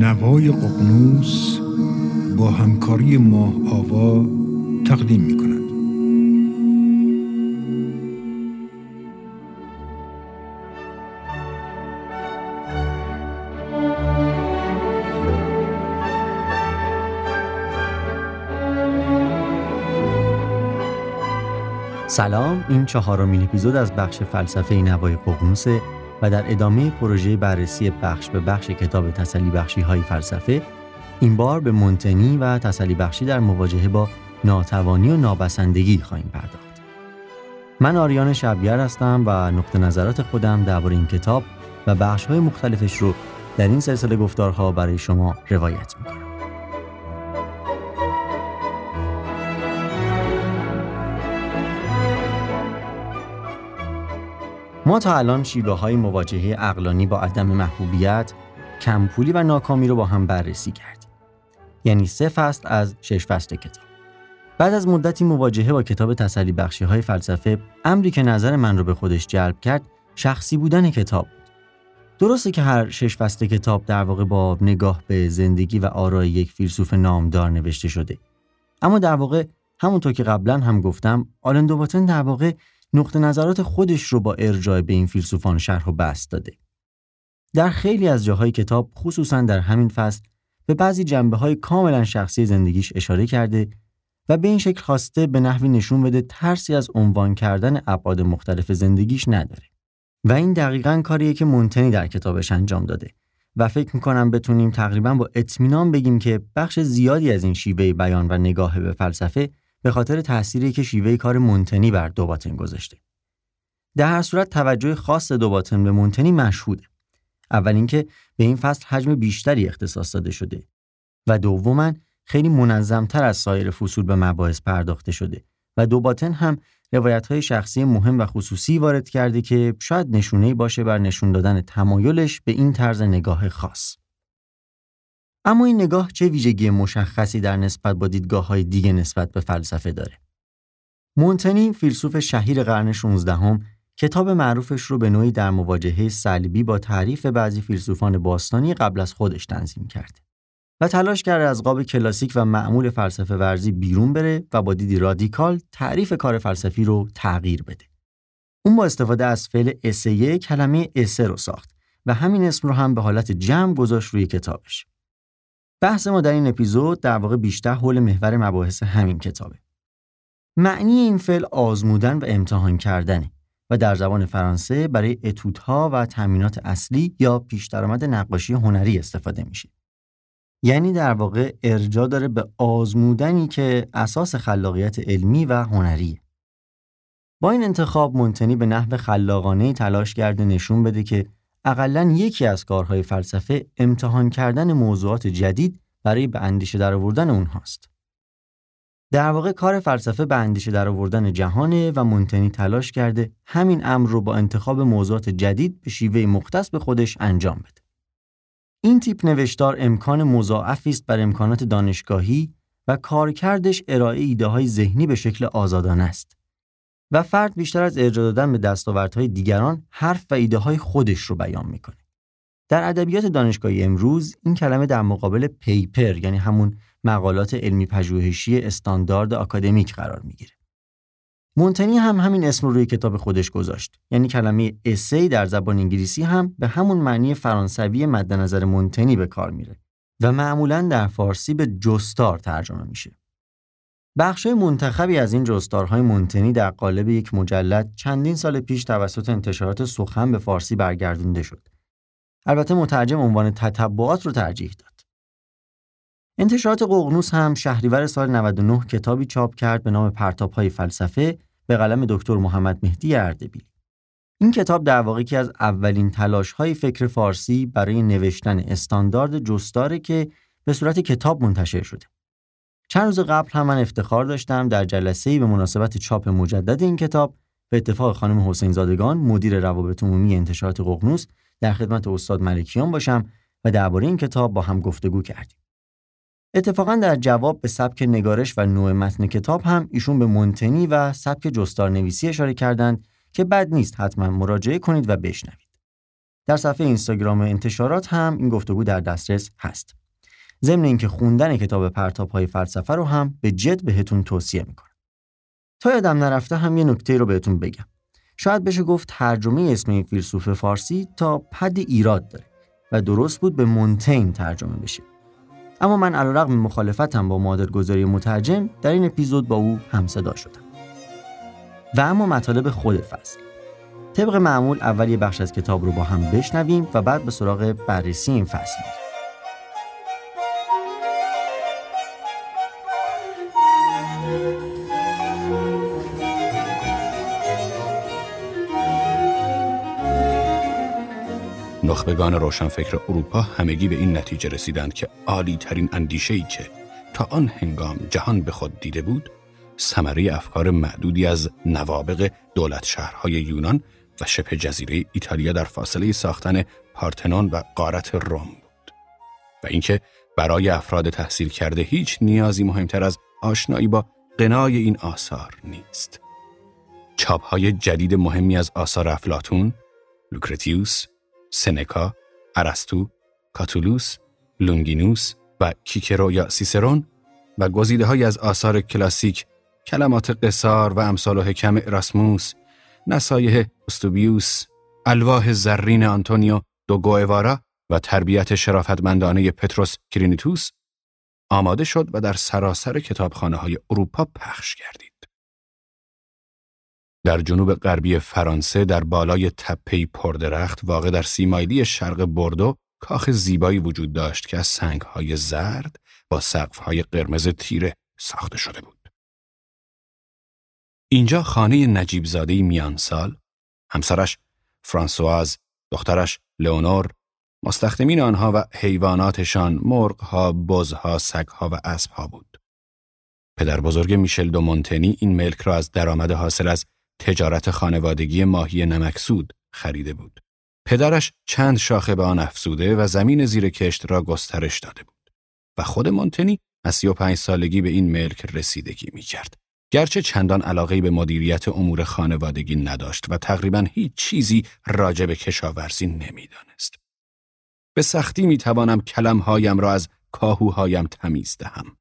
نوای ققنوس با همکاری ماه آوا تقدیم می کند. سلام این چهارمین اپیزود از بخش فلسفه نوای ققنوسه و در ادامه پروژه بررسی بخش به بخش کتاب تسلی بخشی های فلسفه این بار به منتنی و تسلی بخشی در مواجهه با ناتوانی و نابسندگی خواهیم پرداخت. من آریان شبگر هستم و نقطه نظرات خودم درباره این کتاب و بخش های مختلفش رو در این سلسله گفتارها برای شما روایت می‌کنم. ما تا الان شیوه های مواجهه اقلانی با عدم محبوبیت، کمپولی و ناکامی رو با هم بررسی کردیم. یعنی سه فصل از شش فصل کتاب. بعد از مدتی مواجهه با کتاب تسلی بخشی های فلسفه، امری که نظر من رو به خودش جلب کرد، شخصی بودن کتاب بود. درسته که هر شش فصل کتاب در واقع با نگاه به زندگی و آرای یک فیلسوف نامدار نوشته شده. اما در واقع همونطور که قبلا هم گفتم، آلن دوباتن در واقع نقطه نظرات خودش رو با ارجاع به این فیلسوفان شرح و بست داده. در خیلی از جاهای کتاب خصوصا در همین فصل به بعضی جنبه های کاملا شخصی زندگیش اشاره کرده و به این شکل خواسته به نحوی نشون بده ترسی از عنوان کردن ابعاد مختلف زندگیش نداره. و این دقیقا کاریه که مونتنی در کتابش انجام داده و فکر می‌کنم بتونیم تقریبا با اطمینان بگیم که بخش زیادی از این شیوه بیان و نگاه به فلسفه به خاطر تأثیری که شیوه کار مونتنی بر دوباتن گذاشته. در هر صورت توجه خاص دوباتن به مونتنی مشهوده. اول اینکه به این فصل حجم بیشتری اختصاص داده شده و دوما خیلی منظمتر از سایر فصول به مباحث پرداخته شده و دوباتن هم روایت های شخصی مهم و خصوصی وارد کرده که شاید نشونه باشه بر نشون دادن تمایلش به این طرز نگاه خاص. اما این نگاه چه ویژگی مشخصی در نسبت با دیدگاه های دیگه نسبت به فلسفه داره؟ مونتنی فیلسوف شهیر قرن 16 هم کتاب معروفش رو به نوعی در مواجهه سلبی با تعریف بعضی فیلسوفان باستانی قبل از خودش تنظیم کرده و تلاش کرده از قاب کلاسیک و معمول فلسفه ورزی بیرون بره و با دیدی رادیکال تعریف کار فلسفی رو تغییر بده. اون با استفاده از فعل اسیه کلمه اسه رو ساخت و همین اسم رو هم به حالت جمع گذاشت روی کتابش. بحث ما در این اپیزود در واقع بیشتر حول محور مباحث همین کتابه. معنی این فعل آزمودن و امتحان کردنه و در زبان فرانسه برای اتودها و تامینات اصلی یا پیش درآمد نقاشی هنری استفاده میشه. یعنی در واقع ارجا داره به آزمودنی که اساس خلاقیت علمی و هنریه. با این انتخاب منتنی به نحو خلاقانه تلاش کرده نشون بده که اقلا یکی از کارهای فلسفه امتحان کردن موضوعات جدید برای به اندیشه درآوردن اونهاست. در واقع کار فلسفه به اندیشه درآوردن جهانه و منتنی تلاش کرده همین امر رو با انتخاب موضوعات جدید به شیوه مختص به خودش انجام بده. این تیپ نوشتار امکان مضاعفی است بر امکانات دانشگاهی و کارکردش ارائه ایده های ذهنی به شکل آزادانه است. و فرد بیشتر از ارجاع دادن به دستاوردهای دیگران حرف و ایده های خودش رو بیان می‌کنه. در ادبیات دانشگاهی امروز این کلمه در مقابل پیپر یعنی همون مقالات علمی پژوهشی استاندارد آکادمیک قرار می‌گیره. مونتنی هم همین اسم رو روی کتاب خودش گذاشت. یعنی کلمه اسی در زبان انگلیسی هم به همون معنی فرانسوی مد نظر مونتنی به کار میره و معمولا در فارسی به جستار ترجمه میشه. بخش منتخبی از این جستارهای مونتنی در قالب یک مجلد چندین سال پیش توسط انتشارات سخن به فارسی برگردونده شد. البته مترجم عنوان تتبعات رو ترجیح داد. انتشارات ققنوس هم شهریور سال 99 کتابی چاپ کرد به نام پرتاب‌های فلسفه به قلم دکتر محمد مهدی اردبیلی. این کتاب در واقع که از اولین تلاش‌های فکر فارسی برای نوشتن استاندارد جستاره که به صورت کتاب منتشر شده. چند روز قبل هم من افتخار داشتم در جلسه‌ای به مناسبت چاپ مجدد این کتاب به اتفاق خانم حسین زادگان مدیر روابط عمومی انتشارات ققنوس در خدمت استاد ملکیان باشم و درباره این کتاب با هم گفتگو کردیم. اتفاقا در جواب به سبک نگارش و نوع متن کتاب هم ایشون به منتنی و سبک جستار نویسی اشاره کردند که بد نیست حتما مراجعه کنید و بشنوید. در صفحه اینستاگرام انتشارات هم این گفتگو در دسترس هست. ضمن اینکه خوندن کتاب پرتاب های فلسفه رو هم به جد بهتون توصیه می‌کنم. تا یادم نرفته هم یه نکته رو بهتون بگم. شاید بشه گفت ترجمه اسم این فیلسوف فارسی تا پد ایراد داره و درست بود به مونتین ترجمه بشه. اما من علیرغم مخالفتم با مادرگذاری مترجم در این اپیزود با او همصدا شدم. و اما مطالب خود فصل. طبق معمول اول یه بخش از کتاب رو با هم بشنویم و بعد به سراغ بررسی این فصل نخبگان روشنفکر اروپا همگی به این نتیجه رسیدند که عالی ترین اندیشه ای که تا آن هنگام جهان به خود دیده بود ثمره افکار معدودی از نوابغ دولت شهرهای یونان و شبه جزیره ایتالیا در فاصله ساختن پارتنون و غارت روم بود و اینکه برای افراد تحصیل کرده هیچ نیازی مهمتر از آشنایی با غنای این آثار نیست. چاپهای جدید مهمی از آثار افلاطون، لوکرتیوس، سنکا، ارسطو، کاتولوس، لونگینوس و کیکرو یا سیسرون و گزیده هایی از آثار کلاسیک کلمات قصار و امثال و حکم اراسموس، نصایح استوبیوس، الواح زرین آنتونیو دو گوئوارا و تربیت شرافتمندانه پتروس کرینیتوس آماده شد و در سراسر کتابخانه های اروپا پخش گردید. در جنوب غربی فرانسه در بالای تپه ی پردرخت واقع در سی مایلی شرق بردو کاخ زیبایی وجود داشت که از سنگهای زرد با سقفهای قرمز تیره ساخته شده بود. اینجا خانه نجیب زاده میان سال، همسرش فرانسواز، دخترش لئونور، مستخدمین آنها و حیواناتشان مرغها، بزها، سگها و اسبها بود. پدر بزرگ میشل دو مونتنی این ملک را از درآمد حاصل از تجارت خانوادگی ماهی نمکسود خریده بود. پدرش چند شاخه به آن افزوده و زمین زیر کشت را گسترش داده بود و خود مونتنی از 35 سالگی به این ملک رسیدگی می کرد. گرچه چندان علاقه به مدیریت امور خانوادگی نداشت و تقریبا هیچ چیزی راجع به کشاورزی نمی‌دانست. به سختی می توانم کلمهایم را از کاهوهایم تمیز دهم.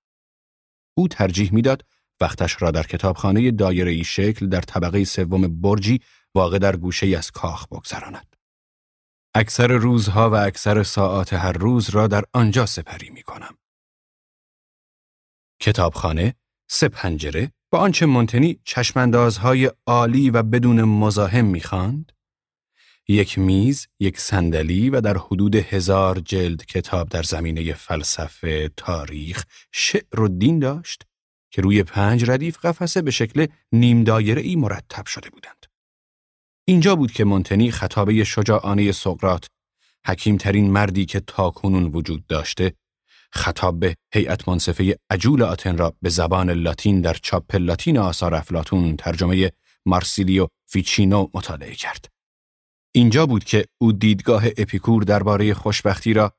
او ترجیح می‌داد وقتش را در کتابخانه دایره ای شکل در طبقه سوم برجی واقع در گوشه از کاخ بگذراند. اکثر روزها و اکثر ساعات هر روز را در آنجا سپری می کنم. کتابخانه، سه پنجره، با آنچه مونتنی چشماندازهای عالی و بدون مزاحم می‌خواند یک میز، یک صندلی و در حدود هزار جلد کتاب در زمینه فلسفه، تاریخ، شعر و دین داشت که روی پنج ردیف قفسه به شکل نیم دایره ای مرتب شده بودند. اینجا بود که مونتنی خطابه شجاعانه سقراط، حکیم ترین مردی که تاکنون وجود داشته، خطاب به هیئت منصفه عجول آتن را به زبان لاتین در چاپ لاتین آثار افلاطون ترجمه مارسیلیو فیچینو مطالعه کرد. اینجا بود که او دیدگاه اپیکور درباره خوشبختی را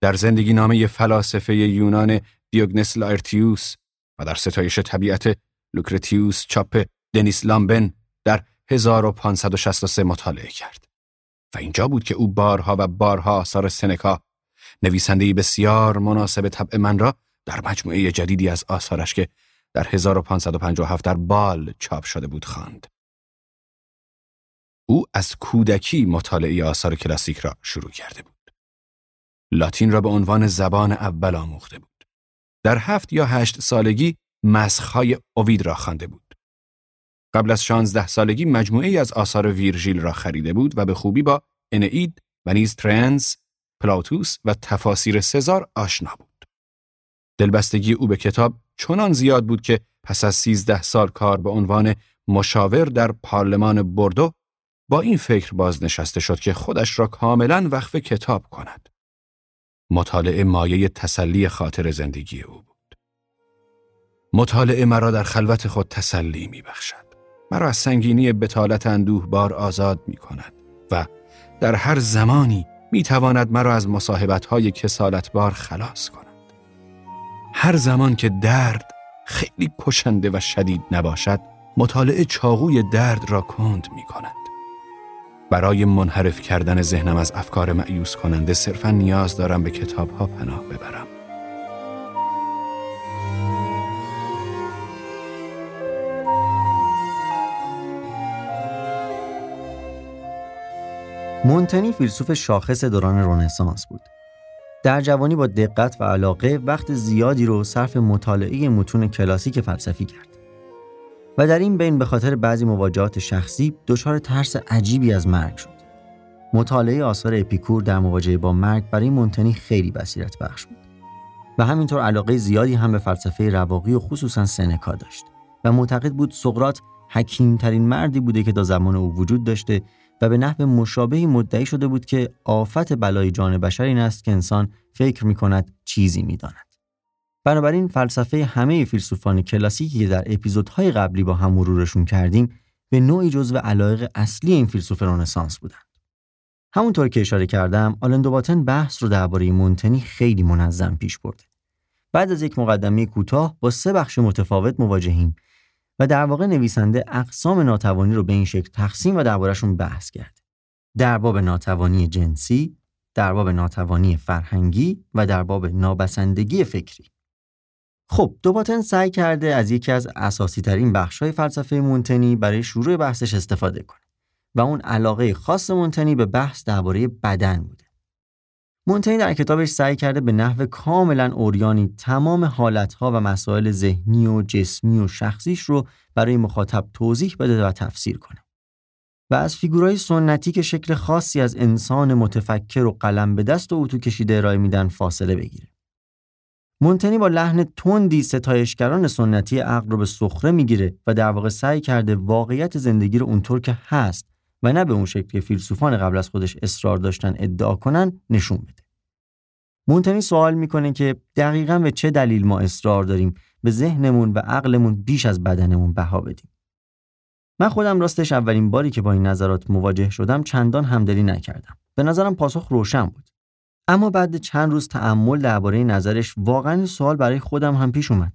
در زندگی نامه فلاسفه یونان دیوگنس لایرتیوس و در ستایش طبیعت لوکرتیوس چاپ دنیس لامبن در 1563 مطالعه کرد. و اینجا بود که او بارها و بارها آثار سنکا نویسنده ی بسیار مناسب طبع من را در مجموعه جدیدی از آثارش که در 1557 در بال چاپ شده بود خواند. او از کودکی مطالعه آثار کلاسیک را شروع کرده بود. لاتین را به عنوان زبان اول آموخته بود. در هفت یا هشت سالگی مسخهای اوید را خوانده بود. قبل از شانزده سالگی مجموعه از آثار ویرژیل را خریده بود و به خوبی با انئید و نیز ترنز، پلاوتوس و تفاسیر سزار آشنا بود. دلبستگی او به کتاب چنان زیاد بود که پس از سیزده سال کار به عنوان مشاور در پارلمان بردو با این فکر بازنشسته شد که خودش را کاملا وقف کتاب کند. مطالعه مایه تسلی خاطر زندگی او بود. مطالعه مرا در خلوت خود تسلی می بخشد. مرا از سنگینی بتالت اندوه بار آزاد می کند و در هر زمانی می تواند مرا از مصاحبت های کسالتبار خلاص کند. هر زمان که درد خیلی کشنده و شدید نباشد، مطالعه چاقوی درد را کند می کند. برای منحرف کردن ذهنم از افکار معیوس کننده صرفا نیاز دارم به کتاب ها پناه ببرم. مونتنی فیلسوف شاخص دوران رنسانس بود. در جوانی با دقت و علاقه وقت زیادی رو صرف مطالعه متون کلاسیک فلسفی کرد. و در این بین به خاطر بعضی مواجهات شخصی دچار ترس عجیبی از مرگ شد. مطالعه آثار اپیکور در مواجهه با مرگ برای مونتنی خیلی بصیرت بخش بود. و همینطور علاقه زیادی هم به فلسفه رواقی و خصوصا سنکا داشت و معتقد بود سقراط حکیمترین مردی بوده که تا زمان او وجود داشته و به نحو مشابهی مدعی شده بود که آفت بلای جان بشر این است که انسان فکر می کند چیزی می داند. بنابراین فلسفه همه فیلسوفان کلاسیکی که در اپیزودهای قبلی با هم مرورشون کردیم به نوعی جزو علایق اصلی این فیلسوف رنسانس بودند. همونطور که اشاره کردم، آلندوباتن بحث رو درباره مونتنی خیلی منظم پیش برده. بعد از یک مقدمه کوتاه با سه بخش متفاوت مواجهیم و در واقع نویسنده اقسام ناتوانی رو به این شکل تقسیم و دربارهشون بحث کرد. در باب ناتوانی جنسی، در باب ناتوانی فرهنگی و در باب نابسندگی فکری. خب دوباتن سعی کرده از یکی از اساسی ترین بخش های فلسفه مونتنی برای شروع بحثش استفاده کنه و اون علاقه خاص مونتنی به بحث درباره بدن بوده. مونتنی در کتابش سعی کرده به نحو کاملا اوریانی تمام حالتها و مسائل ذهنی و جسمی و شخصیش رو برای مخاطب توضیح بده و تفسیر کنه. و از فیگورهای سنتی که شکل خاصی از انسان متفکر و قلم به دست و اتو کشیده ارائه میدن فاصله بگیره. مونتنی با لحن تندی ستایشگران سنتی عقل رو به سخره می‌گیره و در واقع سعی کرده واقعیت زندگی رو اونطور که هست و نه به اون شکل که فیلسوفان قبل از خودش اصرار داشتن ادعا کنن نشون بده. مونتنی سوال می‌کنه که دقیقا به چه دلیل ما اصرار داریم به ذهنمون و عقلمون بیش از بدنمون بها بدیم. من خودم راستش اولین باری که با این نظرات مواجه شدم چندان همدلی نکردم. به نظرم پاسخ روشن بود. اما بعد چند روز تعمل درباره نظرش واقعا سوال برای خودم هم پیش اومد.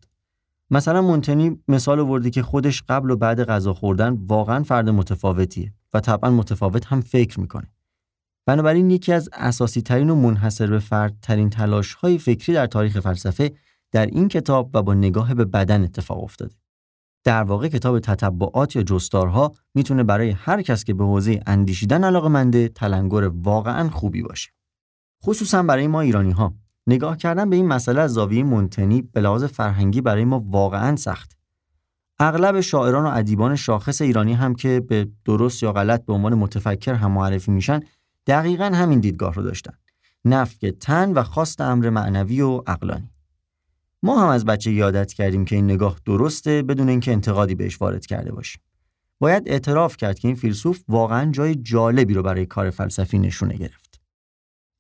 مثلا مونتنی مثال آورده که خودش قبل و بعد غذا خوردن واقعا فرد متفاوتیه و طبعا متفاوت هم فکر می‌کنه. بنابراین یکی از اساسی ترین و منحصر به فرد ترین تلاش های فکری در تاریخ فلسفه در این کتاب و با نگاه به بدن اتفاق افتاده. در واقع کتاب تتبعات یا جستارها می‌تونه برای هر کس که به حوزه اندیشیدن علاقه منده تلنگر واقعا خوبی باشه. خصوصا برای ما ایرانی ها نگاه کردن به این مسئله از زاویه منتنی به لحاظ فرهنگی برای ما واقعا سخت. اغلب شاعران و ادیبان شاخص ایرانی هم که به درست یا غلط به عنوان متفکر هم معرفی میشن دقیقا همین دیدگاه رو داشتن. نفک تن و خواست امر معنوی و عقلانی. ما هم از بچه یادت کردیم که این نگاه درسته بدون اینکه انتقادی بهش وارد کرده باشیم. باید اعتراف کرد که این فیلسوف واقعا جای جالبی رو برای کار فلسفی نشونه گرفت.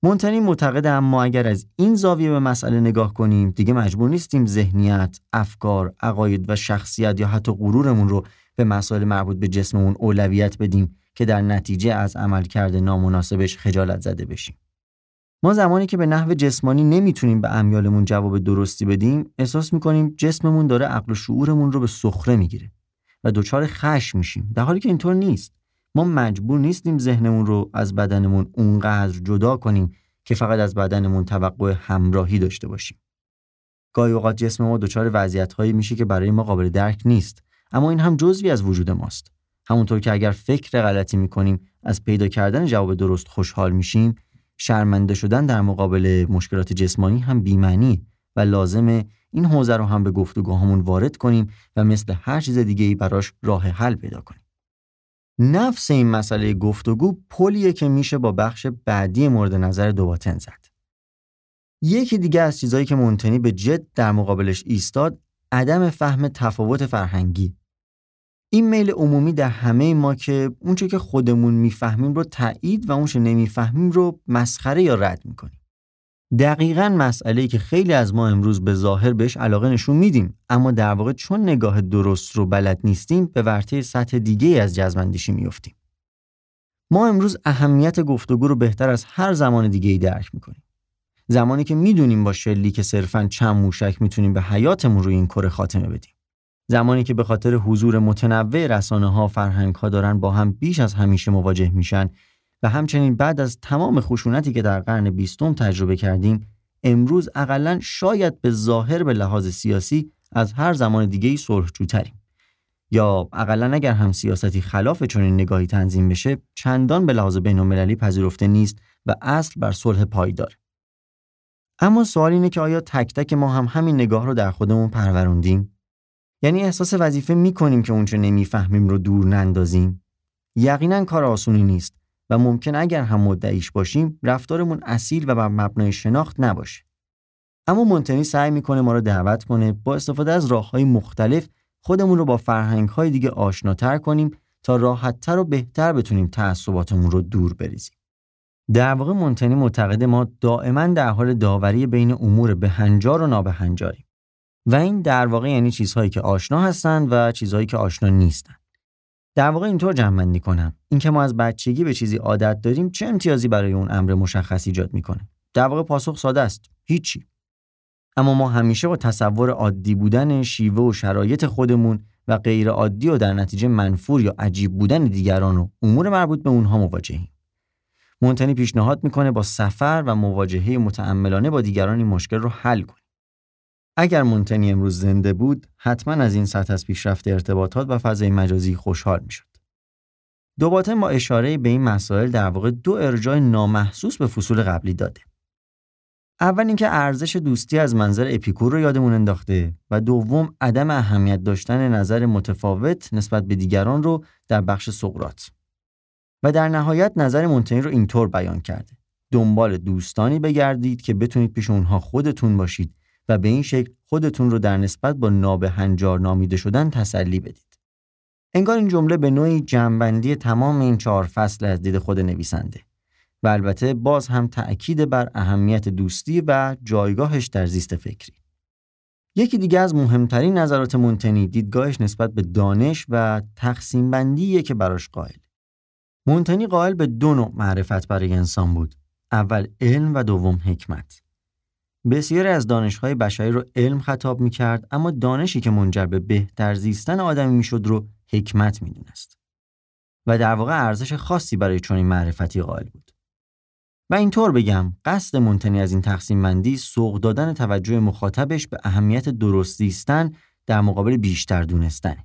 مونتنی معتقد اما اگر از این زاویه به مسئله نگاه کنیم دیگه مجبور نیستیم ذهنیت، افکار، عقاید و شخصیت یا حتی غرورمون رو به مسائل مربوط به جسممون اولویت بدیم که در نتیجه از عملکرد نامناسبش خجالت زده بشیم. ما زمانی که به نحو جسمانی نمی‌تونیم به امیالمون جواب درستی بدیم احساس می‌کنیم جسممون داره عقل و شعورمون رو به سخره می‌گیره و دچار خشم میشیم در حالی که اینطور نیست ما مجبور نیستیم ذهنمون رو از بدنمون اونقدر جدا کنیم که فقط از بدنمون توقع همراهی داشته باشیم گاهی اوقات جسم ما دچار وضعیت‌هایی میشه که برای ما قابل درک نیست اما این هم جزوی از وجود ماست همونطور که اگر فکر غلطی می‌کنیم از پیدا کردن جواب درست خوشحال میشیم شرمنده شدن در مقابل مشکلات جسمانی هم بیمعنی و لازمه این حوزه رو هم به گفتگوهامون وارد کنیم و مثل هر چیز دیگه ای براش راه حل پیدا کنیم. نفس این مسئله گفتگو پلیه که میشه با بخش بعدی مورد نظر دوباتن زد. یکی دیگه از چیزهایی که مونتنی به جد در مقابلش ایستاد عدم فهم تفاوت فرهنگی این میل عمومی در همه ما که اونچه که خودمون می‌فهمیم رو تایید و اونچه نمی‌فهمیم رو مسخره یا رد می‌کنیم. دقیقا مسئله که خیلی از ما امروز به ظاهر بهش علاقه نشون میدیم اما در واقع چون نگاه درست رو بلد نیستیم به ورطه سطح دیگه از جزمندیشی میفتیم. ما امروز اهمیت گفتگو رو بهتر از هر زمان دیگه ای درک می‌کنیم. زمانی که می‌دونیم با شلی که صرفا چند موشک می‌تونیم به حیاتمون روی این کره خاتمه بدیم. زمانی که به خاطر حضور متنوع رسانه ها فرهنگ ها دارن با هم بیش از همیشه مواجه میشن و همچنین بعد از تمام خشونتی که در قرن بیستم تجربه کردیم امروز اقلا شاید به ظاهر به لحاظ سیاسی از هر زمان دیگه صلحجوتریم یا اقلا اگر هم سیاستی خلاف چنین نگاهی تنظیم بشه چندان به لحاظ بین‌المللی پذیرفته نیست و اصل بر صلح پایدار اما سوال اینه که آیا تک تک ما هم همین نگاه رو در خودمون پروروندیم یعنی احساس وظیفه می‌کنیم که اونچه نمی‌فهمیم رو دور نندازیم؟ یقینا کار آسونی نیست. و ممکن اگر هم مدعیش باشیم رفتارمون اصیل و بر مبنای شناخت نباشه اما مونتنی سعی می‌کنه ما رو دعوت کنه با استفاده از راههای مختلف خودمون رو با فرهنگ‌های دیگه آشناتر کنیم تا راحتتر و بهتر بتونیم تعصباتمون رو دور بریزیم. در واقع مونتنی معتقد ما دائما در حال داوری بین امور بهنجار و نابهنجاریم. و این در واقع یعنی چیزهایی که آشنا هستند و چیزهایی که آشنا نیستند. در واقع اینطور جمع کنم اینکه ما از بچگی به چیزی عادت داریم چه امتیازی برای اون امر مشخص ایجاد می‌کنه در واقع پاسخ ساده است هیچی اما ما همیشه با تصور عادی بودن شیوه و شرایط خودمون و غیر عادی و در نتیجه منفور یا عجیب بودن دیگران و امور مربوط به اونها مواجهیم. مونتنی پیشنهاد می‌کنه با سفر و مواجهه متعملانه با دیگران این مشکل رو حل کنیم. اگر مونتنی امروز زنده بود، حتما از این سطح از پیشرفت ارتباطات و فضای مجازی خوشحال می‌شد. دوباتن با اشاره به این مسائل در واقع دو ارجاع نامحسوس به فصول قبلی داده. اول اینکه ارزش دوستی از منظر اپیکور رو یادمون انداخته و دوم عدم اهمیت داشتن نظر متفاوت نسبت به دیگران رو در بخش سقرات و در نهایت نظر مونتنی رو اینطور بیان کرده دنبال دوستانی بگردید که بتونید پیش اونها خودتون باشید و به این شکل خودتون رو در نسبت با نابهنجار نامیده شدن تسلی بدید انگار این جمله به نوعی جمعبندی تمام این چهار فصل از دید خود نویسنده و البته باز هم تأکید بر اهمیت دوستی و جایگاهش در زیست فکری. یکی دیگه از مهمترین نظرات مونتنی دیدگاهش نسبت به دانش و تقسیم بندیه که براش قائل. مونتنی قائل به دو نوع معرفت برای انسان بود. اول علم و دوم حکمت. بسیاری از دانشهای بشری رو علم خطاب می کرد اما دانشی که منجر به بهتر زیستن آدمی می‌شد رو حکمت می‌دونست. و در واقع ارزش خاصی برای چنین معرفتی قائل بود. و اینطور بگم قصد منتنی از این تقسیم بندی سوق دادن توجه مخاطبش به اهمیت درست زیستن در مقابل بیشتر دونستن.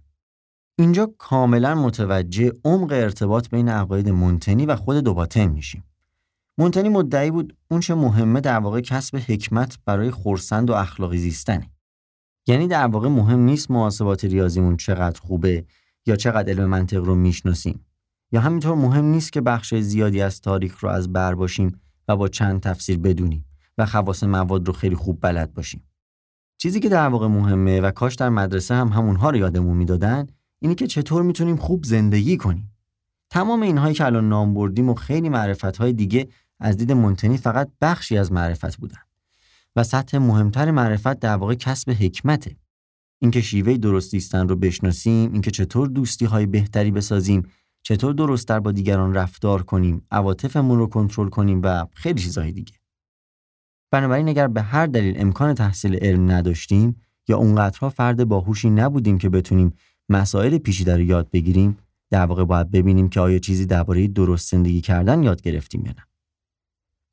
اینجا کاملا متوجه عمق ارتباط بین عقاید منتنی و خود دوباتن میشیم. منتنی مدعی بود اون چه مهمه در واقع کسب حکمت برای خورسند و اخلاقی زیستنه. یعنی در واقع مهم نیست محاسبات ریاضیمون چقدر خوبه یا چقدر علم منطق رو می‌شناسیم یا همینطور مهم نیست که بخش زیادی از تاریخ رو از بر باشیم و با چند تفسیر بدونیم و خواص مواد رو خیلی خوب بلد باشیم. چیزی که در واقع مهمه و کاش در مدرسه هم همونها رو یادمون می‌دادن اینه که چطور می‌تونیم خوب زندگی کنیم. تمام اینهایی که الان نام بردیم و خیلی معرفت های دیگه از دید منتنی فقط بخشی از معرفت بودن و سطح مهمتر معرفت در واقع کسب حکمته. اینکه شیوه درست رو بشناسیم، اینکه چطور دوستی های بهتری بسازیم چطور درستتر با دیگران رفتار کنیم، عواطفمون رو کنترل کنیم و خیلی چیزهای دیگه. بنابراین اگر به هر دلیل امکان تحصیل علم نداشتیم یا اونقدرها فرد باهوشی نبودیم که بتونیم مسائل پیچیده رو یاد بگیریم، در واقع باید ببینیم که آیا چیزی درباره درست زندگی کردن یاد گرفتیم یا نه.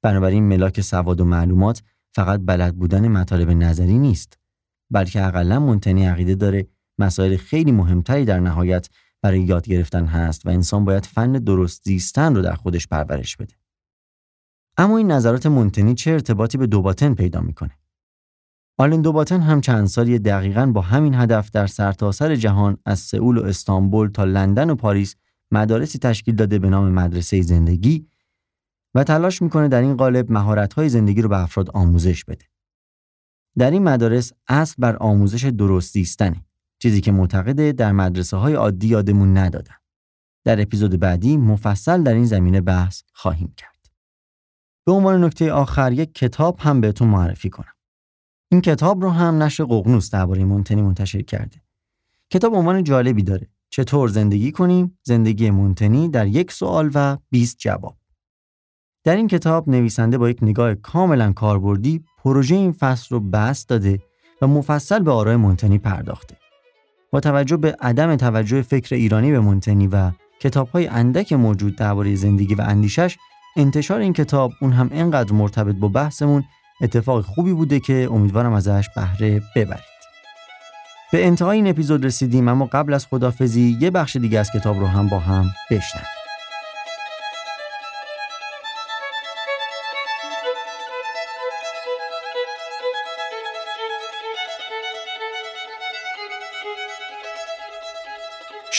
بنابراین ملاک سواد و معلومات فقط بلد بودن مطالب نظری نیست، بلکه اقلا منتنی عقیده داره مسائل خیلی مهمتری در نهایت برای یاد گرفتن هست و انسان باید فن درست زیستن رو در خودش پرورش بده. اما این نظرات مونتنی چه ارتباطی به دوباتن پیدا می‌کنه؟ آلن دوباتن هم چند سالی دقیقا با همین هدف در سرتاسر جهان از سئول و استانبول تا لندن و پاریس مدارسی تشکیل داده به نام مدرسه زندگی و تلاش می‌کنه در این قالب مهارت‌های زندگی رو به افراد آموزش بده. در این مدارس اصل بر آموزش درست زیستنه چیزی که معتقده در مدرسه های عادی یادمون ندادن. در اپیزود بعدی مفصل در این زمینه بحث خواهیم کرد. به عنوان نکته آخر یک کتاب هم بهتون معرفی کنم. این کتاب رو هم نشر ققنوس درباره مونتنی منتشر کرده. کتاب عنوان جالبی داره. چطور زندگی کنیم؟ زندگی مونتنی در یک سوال و 20 جواب. در این کتاب نویسنده با یک نگاه کاملا کاربردی پروژه این فصل رو بست داده و مفصل به آرای مونتنی پرداخته. با توجه به عدم توجه فکر ایرانی به مونتنی و کتاب های اندک موجود درباره زندگی و اندیشش انتشار این کتاب اون هم اینقدر مرتبط با بحثمون اتفاق خوبی بوده که امیدوارم ازش بهره ببرید به انتهای این اپیزود رسیدیم اما قبل از خدافزی یه بخش دیگه از کتاب رو هم با هم بشنویم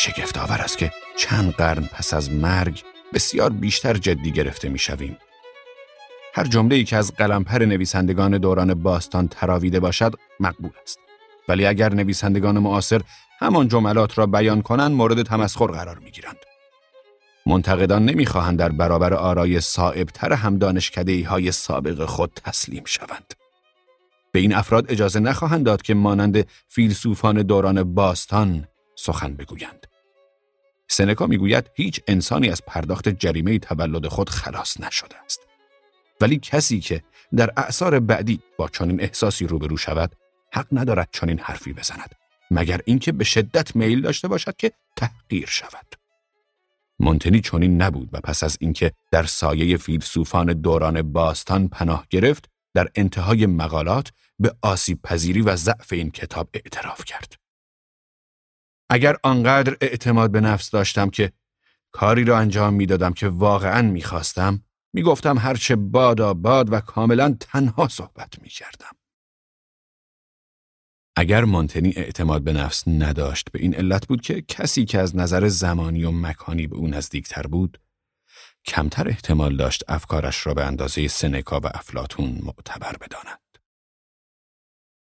شگفت آور است که چند قرن پس از مرگ بسیار بیشتر جدی گرفته می شویم. هر جمله ای که از قلمپر نویسندگان دوران باستان تراویده باشد مقبول است. ولی اگر نویسندگان معاصر همان جملات را بیان کنند مورد تمسخر قرار می گیرند. منتقدان نمی‌خواهند در برابر آرای صائبتر هم دانشکده های سابق خود تسلیم شوند. به این افراد اجازه نخواهند داد که مانند فیلسوفان دوران باستان سخن بگویند. سنکا می‌گوید هیچ انسانی از پرداخت جریمه تولد خود خلاص نشده است. ولی کسی که در اعثار بعدی با چنین احساسی روبرو شود حق ندارد چنین حرفی بزند مگر اینکه به شدت میل داشته باشد که تحقیر شود مونتنی چنین نبود و پس از اینکه در سایه فیلسوفان دوران باستان پناه گرفت در انتهای مقالات به آسیب پذیری و ضعف این کتاب اعتراف کرد اگر آنقدر اعتماد به نفس داشتم که کاری را انجام می‌دادم که واقعا می‌خواستم می‌گفتم هرچه بادا باد و کاملا تنها صحبت می‌کردم اگر مانتنی اعتماد به نفس نداشت به این علت بود که کسی که از نظر زمانی و مکانی به او نزدیکتر بود کمتر احتمال داشت افکارش را به اندازه سنکا و افلاتون معتبر بداند.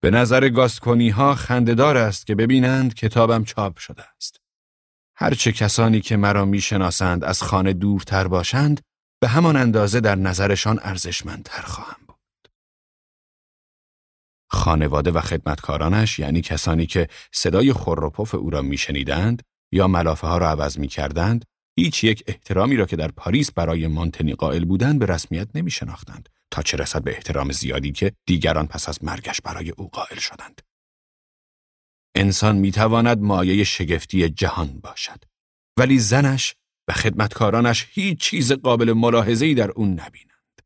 به نظر گاسکونی ها خندهدار است که ببینند کتابم چاپ شده است. هرچه کسانی که مرا می‌شناسند از خانه دورتر باشند به همان اندازه در نظرشان ارزشمندتر خواهم بود. خانواده و خدمتکارانش یعنی کسانی که صدای خور او را میشنیدند یا ملافه ها را عوض می کردند هیچ یک احترامی را که در پاریس برای مانتنی قائل بودند به رسمیت نمی شناختند تا چه رسد به احترام زیادی که دیگران پس از مرگش برای او قائل شدند. انسان می تواند مایه شگفتی جهان باشد ولی زنش و خدمتکارانش هیچ چیز قابل ملاحظه‌ای در او نبینند.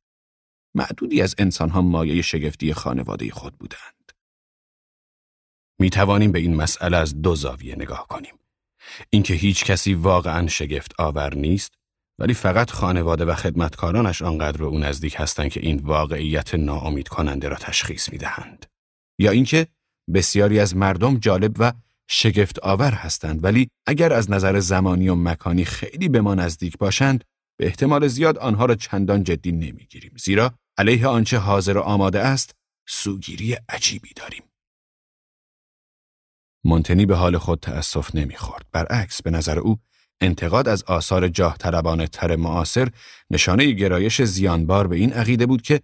معدودی از انسانها مایه شگفتی خانواده خود بودند. می توانیم به این مسئله از دو زاویه نگاه کنیم. اینکه هیچ کسی واقعا شگفت آور نیست ولی فقط خانواده و خدمتکارانش آنقدر به او نزدیک هستند که این واقعیت ناامید کننده را تشخیص می دهند. یا اینکه بسیاری از مردم جالب و شگفت آور هستند ولی اگر از نظر زمانی و مکانی خیلی به ما نزدیک باشند به احتمال زیاد آنها را چندان جدی نمی‌گیریم. زیرا علیه آنچه حاضر و آماده است سوگیری عجیبی داریم. مونتنی به حال خود تأسف نمی‌خورد. برعکس به نظر او انتقاد از آثار جاه طلبانه تر معاصر نشانه گرایش زیانبار به این عقیده بود که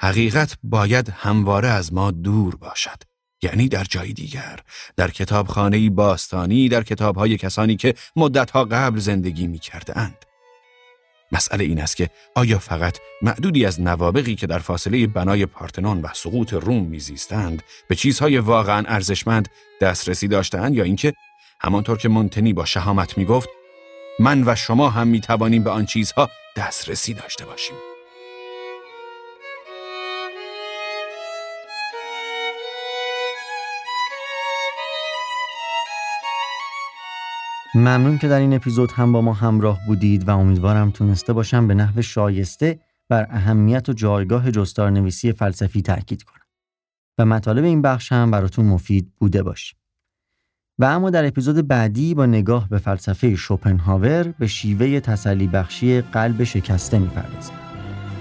حقیقت باید همواره از ما دور باشد یعنی در جای دیگر در کتابخانه باستانی در کتابهای کسانی که مدتها قبل زندگی می کرده اند. مسئله این است که آیا فقط معدودی از نوابقی که در فاصله بنای پارتنون و سقوط روم میزیستند به چیزهای واقعا ارزشمند دسترسی داشتهاند یا اینکه همانطور که مونتنی با شهامت می‌گفت من و شما هم می‌توانیم به آن چیزها دسترسی داشته باشیم ممنون که در این اپیزود هم با ما همراه بودید و امیدوارم تونسته باشم به نحو شایسته بر اهمیت و جایگاه جستار نویسی فلسفی تاکید کنم و مطالب این بخش هم براتون مفید بوده باشه. و اما در اپیزود بعدی با نگاه به فلسفه شوپنهاور به شیوه تسلی بخشی قلب شکسته می‌پردازیم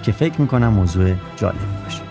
که فکر می‌کنم موضوع جالبی باشه.